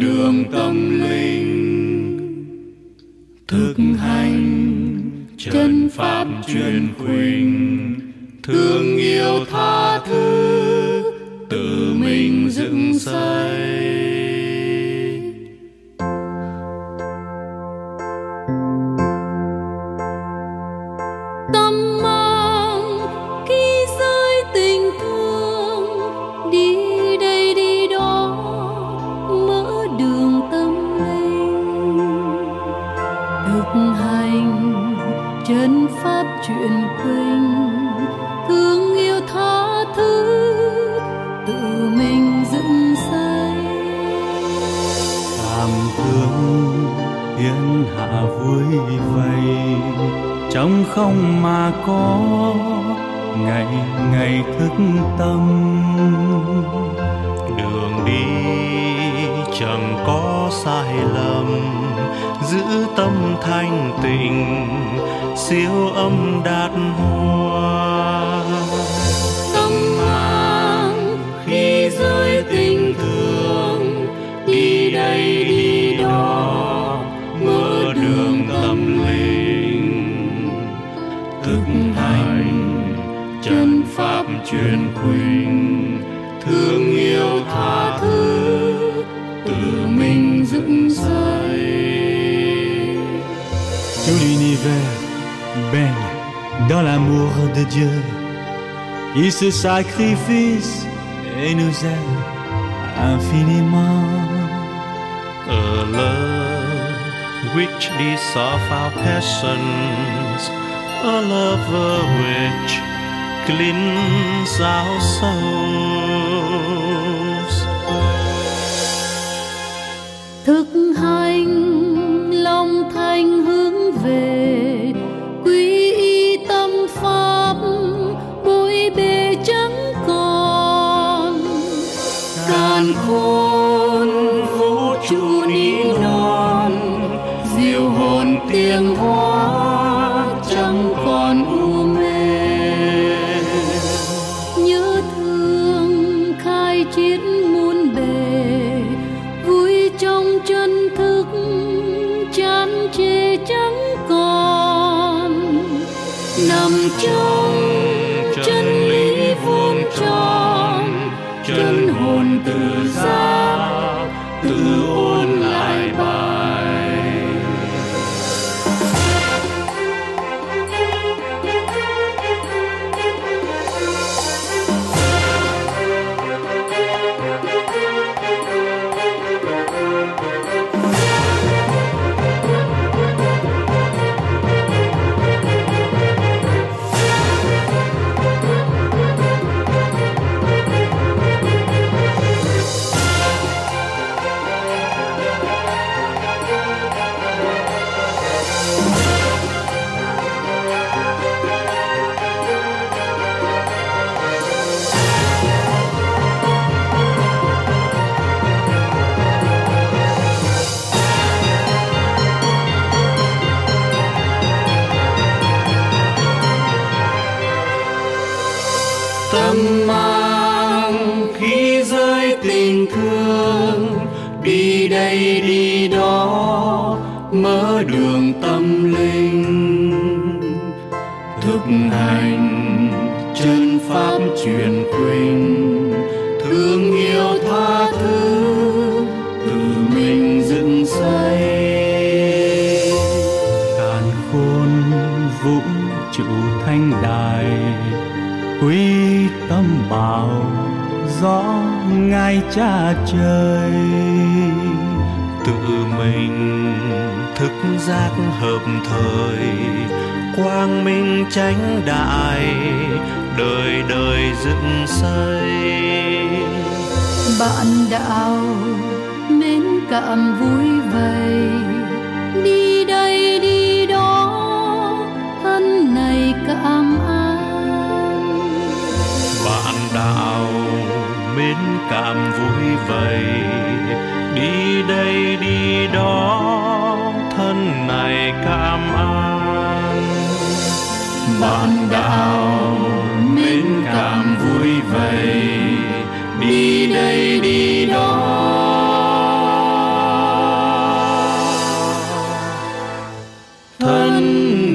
đường tâm linh. Thực hành chân pháp truyền khuynh, thương yêu tha thứ, tự mình dựng xây. Chân pháp truyền quỳnh, thương yêu tha thứ, tự mình dựng xây. Cảm thương thiên hạ vui vầy, trong không mà có ngày ngày thức tâm. Đường đi chẳng có sai lầm giữ tâm thanh tịnh, siêu âm đạt hoa tâm mang khi rơi tình thương, đi đây đi đó, mở đường tâm linh. Thực hành chân pháp truyền quỳnh thương yêu tha l'univers baigne dans l'amour de Dieu qui se sacrifie et nous aime infiniment. a love which dissolve our passions a love which cleans our souls thực hành vũ trụ ní non diệu hồn tiếng hoa chẳng còn u mê. Nhớ thương khai chiến muôn bề, vui trong chân thức chán chê chẳng còn. Nằm trong chân lý vuông tròn, chân hồn tự giác tự ôn tâm mang khi rơi tình thương đi đây đi đó mở đường tâm linh. Thức hà gió ngài cha trời. Tự mình thức giác hợp thời quang minh chánh đại đời đời dựng xây. Bạn đạo mến cảm vui vầy làm vui vầy. Đi đây, đi đó, thân này cảm an. Bạn đạo mến cảm vui vầy. Đi đây, đi đó. Thân